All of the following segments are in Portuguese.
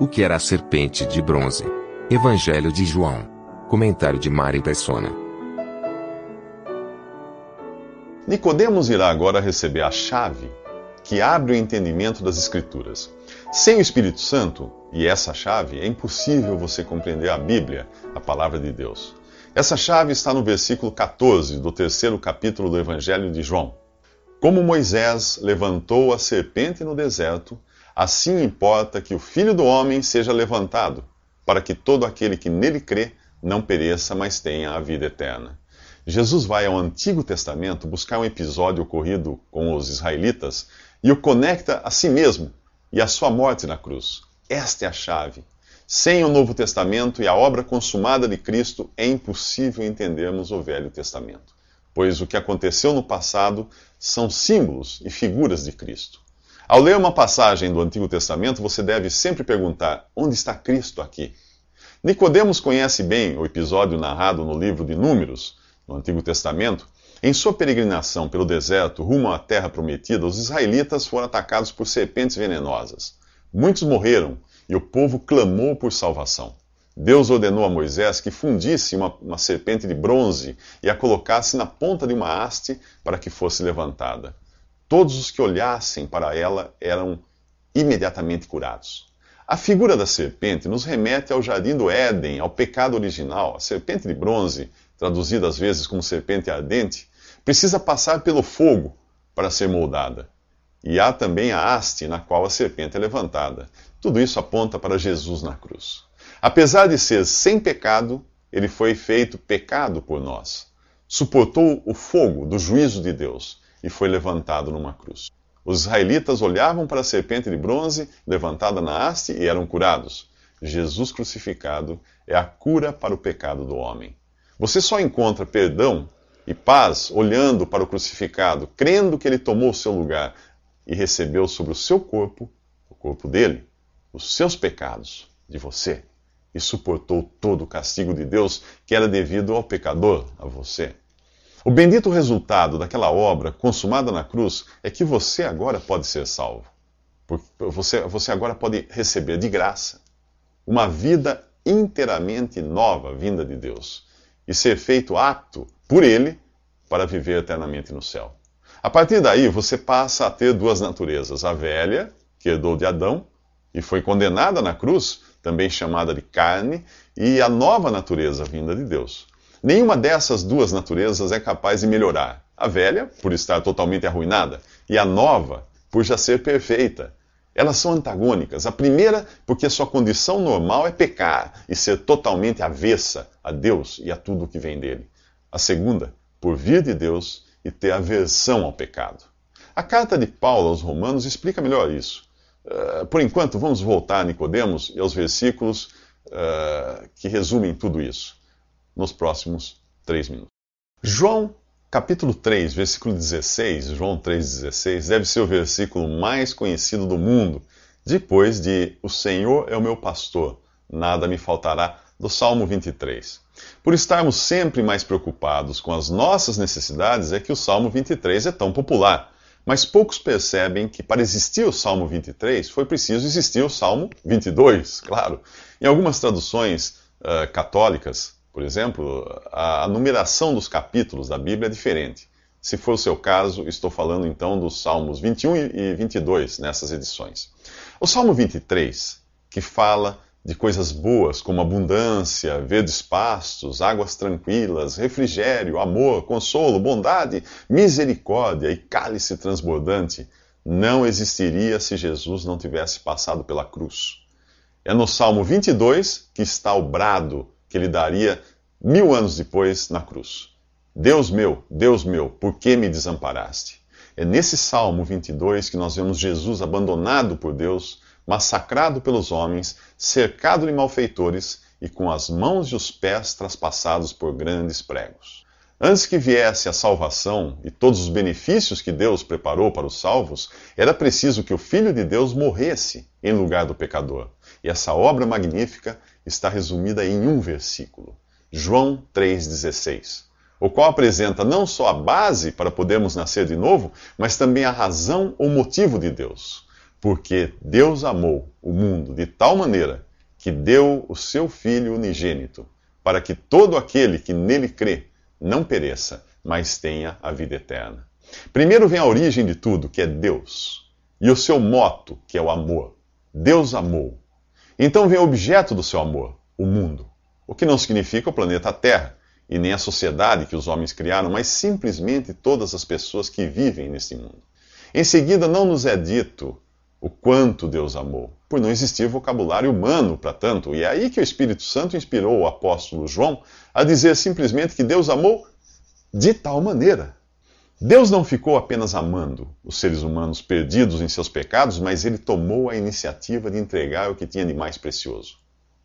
O que era a serpente de bronze? Evangelho de João. Comentário de Mari Persona. Nicodemos irá agora receber a chave que abre o entendimento das Escrituras. Sem o Espírito Santo e essa chave, é impossível você compreender a Bíblia, a palavra de Deus. Essa chave está no versículo 14 do terceiro capítulo do Evangelho de João. Como Moisés levantou a serpente no deserto, assim importa que o Filho do Homem seja levantado, para que todo aquele que nele crê não pereça, mas tenha a vida eterna. Jesus vai ao Antigo Testamento buscar um episódio ocorrido com os israelitas e o conecta a si mesmo e a sua morte na cruz. Esta é a chave. Sem o Novo Testamento e a obra consumada de Cristo, é impossível entendermos o Velho Testamento, pois o que aconteceu no passado são símbolos e figuras de Cristo. Ao ler uma passagem do Antigo Testamento, você deve sempre perguntar: onde está Cristo aqui? Nicodemos conhece bem o episódio narrado no livro de Números, no Antigo Testamento, em sua peregrinação pelo deserto rumo à terra prometida, os israelitas foram atacados por serpentes venenosas. Muitos morreram e o povo clamou por salvação. Deus ordenou a Moisés que fundisse uma, uma, serpente de bronze e a colocasse na ponta de uma haste para que fosse levantada. Todos os que olhassem para ela eram imediatamente curados. A figura da serpente nos remete ao jardim do Éden, ao pecado original. A serpente de bronze, traduzida às vezes como serpente ardente, precisa passar pelo fogo para ser moldada. E há também a haste na qual a serpente é levantada. Tudo isso aponta para Jesus na cruz. Apesar de ser sem pecado, ele foi feito pecado por nós. Suportou o fogo do juízo de Deus e foi levantado numa cruz. Os israelitas olhavam para a serpente de bronze levantada na haste e eram curados. Jesus crucificado é a cura para o pecado do homem. Você só encontra perdão e paz olhando para o crucificado, crendo que ele tomou o seu lugar e recebeu sobre o seu corpo, o corpo dele, os seus pecados, de você, e suportou todo o castigo de Deus que era devido ao pecador, a você. O bendito resultado daquela obra consumada na cruz é que você agora pode ser salvo. Você, você agora pode receber de graça uma vida inteiramente nova vinda de Deus e ser feito apto por ele para viver eternamente no céu. A partir daí, você passa a ter duas naturezas: a velha, que herdou de Adão e foi condenada na cruz, também chamada de carne, e a nova natureza vinda de Deus. Nenhuma dessas duas naturezas é capaz de melhorar. A velha, por estar totalmente arruinada, e a nova, por já ser perfeita. Elas são antagônicas. A primeira, porque sua condição normal é pecar e ser totalmente avessa a Deus e a tudo que vem dele a segunda, por vir de Deus e ter aversão ao pecado. A carta de Paulo aos Romanos explica melhor isso. Uh, por enquanto, vamos voltar a Nicodemos e aos versículos uh, que resumem tudo isso nos próximos três minutos. João, capítulo 3, versículo 16, João 3,16, deve ser o versículo mais conhecido do mundo, depois de O Senhor é o meu pastor, nada me faltará, do Salmo 23. Por estarmos sempre mais preocupados com as nossas necessidades, é que o Salmo 23 é tão popular. Mas poucos percebem que para existir o Salmo 23 foi preciso existir o Salmo 22, claro. Em algumas traduções uh, católicas, por exemplo, a, a numeração dos capítulos da Bíblia é diferente. Se for o seu caso, estou falando então dos Salmos 21 e 22 nessas edições. O Salmo 23, que fala de coisas boas como abundância, verdes pastos, águas tranquilas, refrigério, amor, consolo, bondade, misericórdia e cálice transbordante, não existiria se Jesus não tivesse passado pela cruz. É no Salmo 22 que está o brado que ele daria mil anos depois na cruz. Deus meu, Deus meu, por que me desamparaste? É nesse Salmo 22 que nós vemos Jesus abandonado por Deus, massacrado pelos homens, cercado de malfeitores e com as mãos e os pés traspassados por grandes pregos. Antes que viesse a salvação e todos os benefícios que Deus preparou para os salvos, era preciso que o Filho de Deus morresse em lugar do pecador. E essa obra magnífica está resumida em um versículo, João 3,16, o qual apresenta não só a base para podermos nascer de novo, mas também a razão ou motivo de Deus. Porque Deus amou o mundo de tal maneira que deu o seu Filho unigênito, para que todo aquele que nele crê não pereça, mas tenha a vida eterna. Primeiro vem a origem de tudo, que é Deus, e o seu moto, que é o amor. Deus amou. Então vem o objeto do seu amor, o mundo. O que não significa o planeta Terra, e nem a sociedade que os homens criaram, mas simplesmente todas as pessoas que vivem neste mundo. Em seguida, não nos é dito o quanto Deus amou, por não existir vocabulário humano para tanto. E é aí que o Espírito Santo inspirou o apóstolo João a dizer simplesmente que Deus amou de tal maneira. Deus não ficou apenas amando os seres humanos perdidos em seus pecados, mas ele tomou a iniciativa de entregar o que tinha de mais precioso.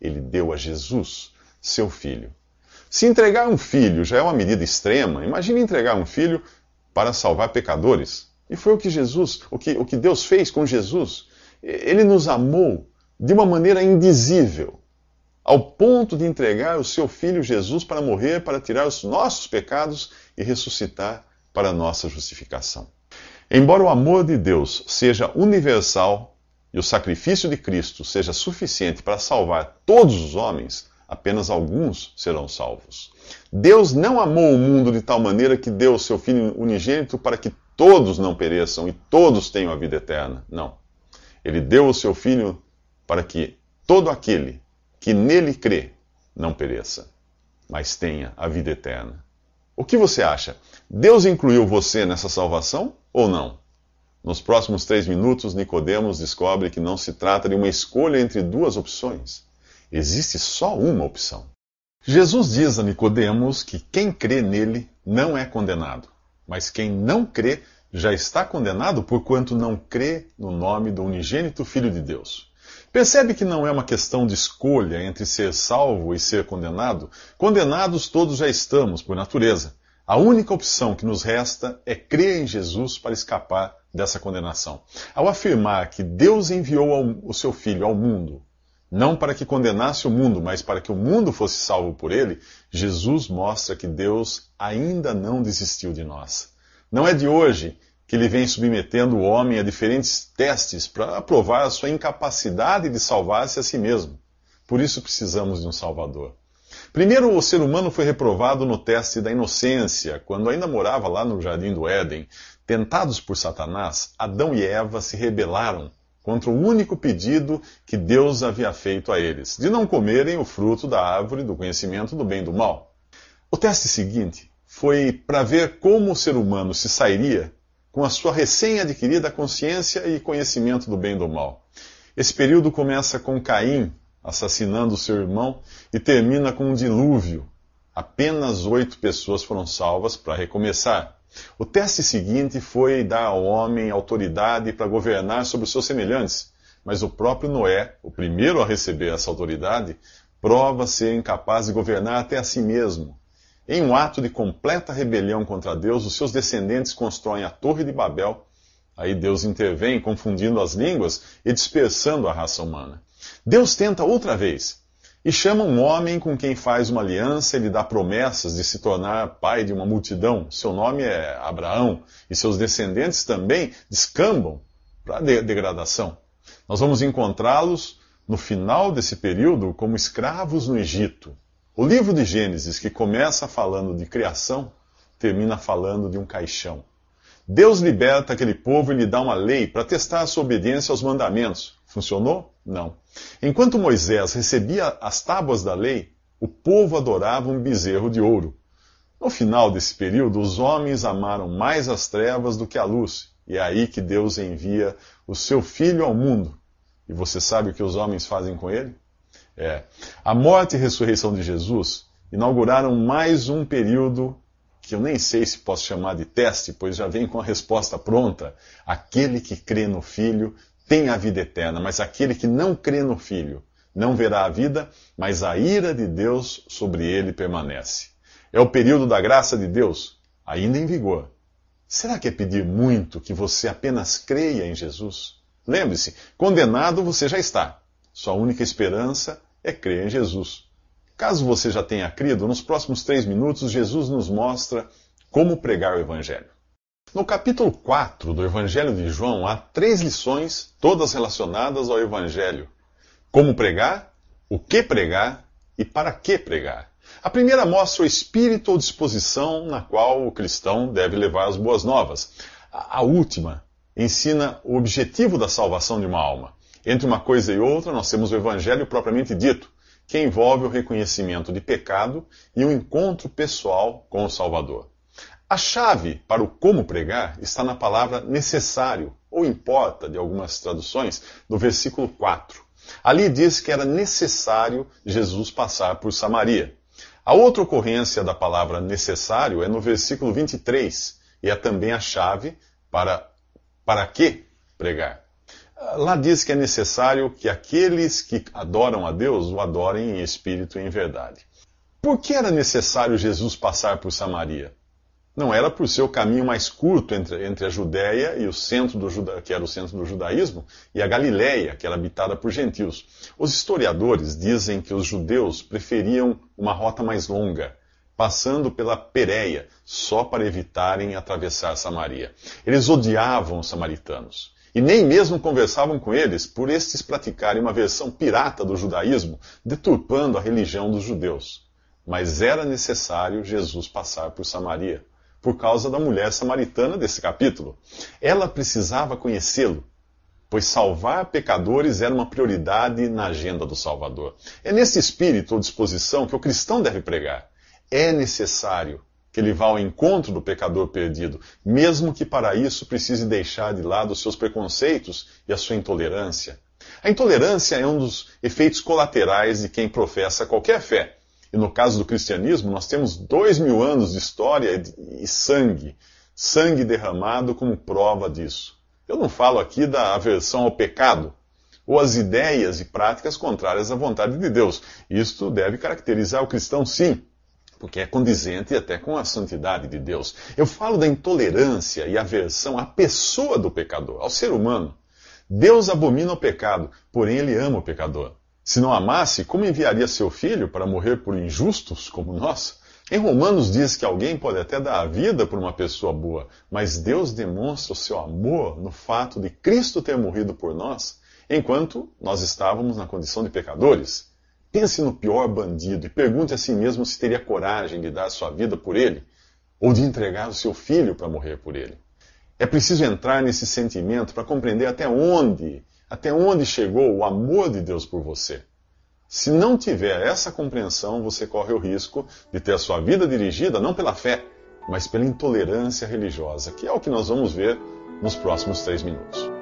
Ele deu a Jesus, seu filho. Se entregar um filho já é uma medida extrema, imagine entregar um filho para salvar pecadores. E foi o que Jesus, o que, o que Deus fez com Jesus. Ele nos amou de uma maneira indizível, ao ponto de entregar o seu filho Jesus para morrer, para tirar os nossos pecados e ressuscitar para nossa justificação. Embora o amor de Deus seja universal e o sacrifício de Cristo seja suficiente para salvar todos os homens, apenas alguns serão salvos. Deus não amou o mundo de tal maneira que deu o seu Filho unigênito para que todos não pereçam e todos tenham a vida eterna. Não. Ele deu o seu Filho para que todo aquele que nele crê não pereça, mas tenha a vida eterna. O que você acha? Deus incluiu você nessa salvação ou não? Nos próximos três minutos, Nicodemos descobre que não se trata de uma escolha entre duas opções. Existe só uma opção. Jesus diz a Nicodemos que quem crê nele não é condenado. Mas quem não crê já está condenado porquanto não crê no nome do unigênito Filho de Deus. Percebe que não é uma questão de escolha entre ser salvo e ser condenado? Condenados todos já estamos, por natureza. A única opção que nos resta é crer em Jesus para escapar dessa condenação. Ao afirmar que Deus enviou ao, o seu Filho ao mundo, não para que condenasse o mundo, mas para que o mundo fosse salvo por ele, Jesus mostra que Deus ainda não desistiu de nós. Não é de hoje que ele vem submetendo o homem a diferentes testes para provar a sua incapacidade de salvar-se a si mesmo. Por isso precisamos de um Salvador. Primeiro, o ser humano foi reprovado no teste da inocência, quando ainda morava lá no jardim do Éden. Tentados por Satanás, Adão e Eva se rebelaram contra o único pedido que Deus havia feito a eles, de não comerem o fruto da árvore do conhecimento do bem e do mal. O teste seguinte foi para ver como o ser humano se sairia com a sua recém-adquirida consciência e conhecimento do bem e do mal. Esse período começa com Caim assassinando seu irmão e termina com um dilúvio. Apenas oito pessoas foram salvas para recomeçar. O teste seguinte foi dar ao homem autoridade para governar sobre os seus semelhantes, mas o próprio Noé, o primeiro a receber essa autoridade, prova ser incapaz de governar até a si mesmo. Em um ato de completa rebelião contra Deus, os seus descendentes constroem a Torre de Babel. Aí Deus intervém, confundindo as línguas e dispersando a raça humana. Deus tenta outra vez e chama um homem com quem faz uma aliança e lhe dá promessas de se tornar pai de uma multidão. Seu nome é Abraão e seus descendentes também descambam para a degradação. Nós vamos encontrá-los no final desse período como escravos no Egito. O livro de Gênesis, que começa falando de criação, termina falando de um caixão. Deus liberta aquele povo e lhe dá uma lei para testar a sua obediência aos mandamentos. Funcionou? Não. Enquanto Moisés recebia as tábuas da lei, o povo adorava um bezerro de ouro. No final desse período, os homens amaram mais as trevas do que a luz, e é aí que Deus envia o seu filho ao mundo. E você sabe o que os homens fazem com ele? É. A morte e ressurreição de Jesus inauguraram mais um período que eu nem sei se posso chamar de teste, pois já vem com a resposta pronta. Aquele que crê no Filho tem a vida eterna, mas aquele que não crê no Filho não verá a vida, mas a ira de Deus sobre ele permanece. É o período da graça de Deus, ainda em vigor. Será que é pedir muito que você apenas creia em Jesus? Lembre-se, condenado você já está. Sua única esperança é crer em Jesus. Caso você já tenha crido, nos próximos três minutos Jesus nos mostra como pregar o Evangelho. No capítulo 4 do Evangelho de João, há três lições, todas relacionadas ao Evangelho. Como pregar, o que pregar e para que pregar. A primeira mostra o espírito ou disposição na qual o cristão deve levar as boas novas. A última ensina o objetivo da salvação de uma alma. Entre uma coisa e outra, nós temos o evangelho propriamente dito, que envolve o reconhecimento de pecado e o encontro pessoal com o Salvador. A chave para o como pregar está na palavra necessário, ou importa, de algumas traduções, no versículo 4. Ali diz que era necessário Jesus passar por Samaria. A outra ocorrência da palavra necessário é no versículo 23, e é também a chave para para que pregar. Lá diz que é necessário que aqueles que adoram a Deus o adorem em espírito e em verdade. Por que era necessário Jesus passar por Samaria? Não era por ser o caminho mais curto entre, entre a Judéia e o centro do Juda, que era o centro do judaísmo, e a Galiléia, que era habitada por gentios. Os historiadores dizem que os judeus preferiam uma rota mais longa, passando pela Pérea, só para evitarem atravessar Samaria. Eles odiavam os samaritanos e nem mesmo conversavam com eles por estes praticarem uma versão pirata do judaísmo, deturpando a religião dos judeus. Mas era necessário Jesus passar por Samaria, por causa da mulher samaritana desse capítulo. Ela precisava conhecê-lo, pois salvar pecadores era uma prioridade na agenda do Salvador. É nesse espírito ou disposição que o cristão deve pregar. É necessário que ele vá ao encontro do pecador perdido, mesmo que para isso precise deixar de lado os seus preconceitos e a sua intolerância. A intolerância é um dos efeitos colaterais de quem professa qualquer fé. E no caso do cristianismo, nós temos dois mil anos de história e sangue, sangue derramado como prova disso. Eu não falo aqui da aversão ao pecado, ou as ideias e práticas contrárias à vontade de Deus. Isto deve caracterizar o cristão, sim porque é condizente até com a santidade de Deus. Eu falo da intolerância e aversão à pessoa do pecador, ao ser humano. Deus abomina o pecado, porém ele ama o pecador. Se não amasse, como enviaria seu filho para morrer por injustos como nós? Em Romanos diz que alguém pode até dar a vida por uma pessoa boa, mas Deus demonstra o seu amor no fato de Cristo ter morrido por nós, enquanto nós estávamos na condição de pecadores. Pense no pior bandido e pergunte a si mesmo se teria coragem de dar sua vida por ele ou de entregar o seu filho para morrer por ele. É preciso entrar nesse sentimento para compreender até onde, até onde chegou o amor de Deus por você. Se não tiver essa compreensão, você corre o risco de ter a sua vida dirigida não pela fé, mas pela intolerância religiosa, que é o que nós vamos ver nos próximos três minutos.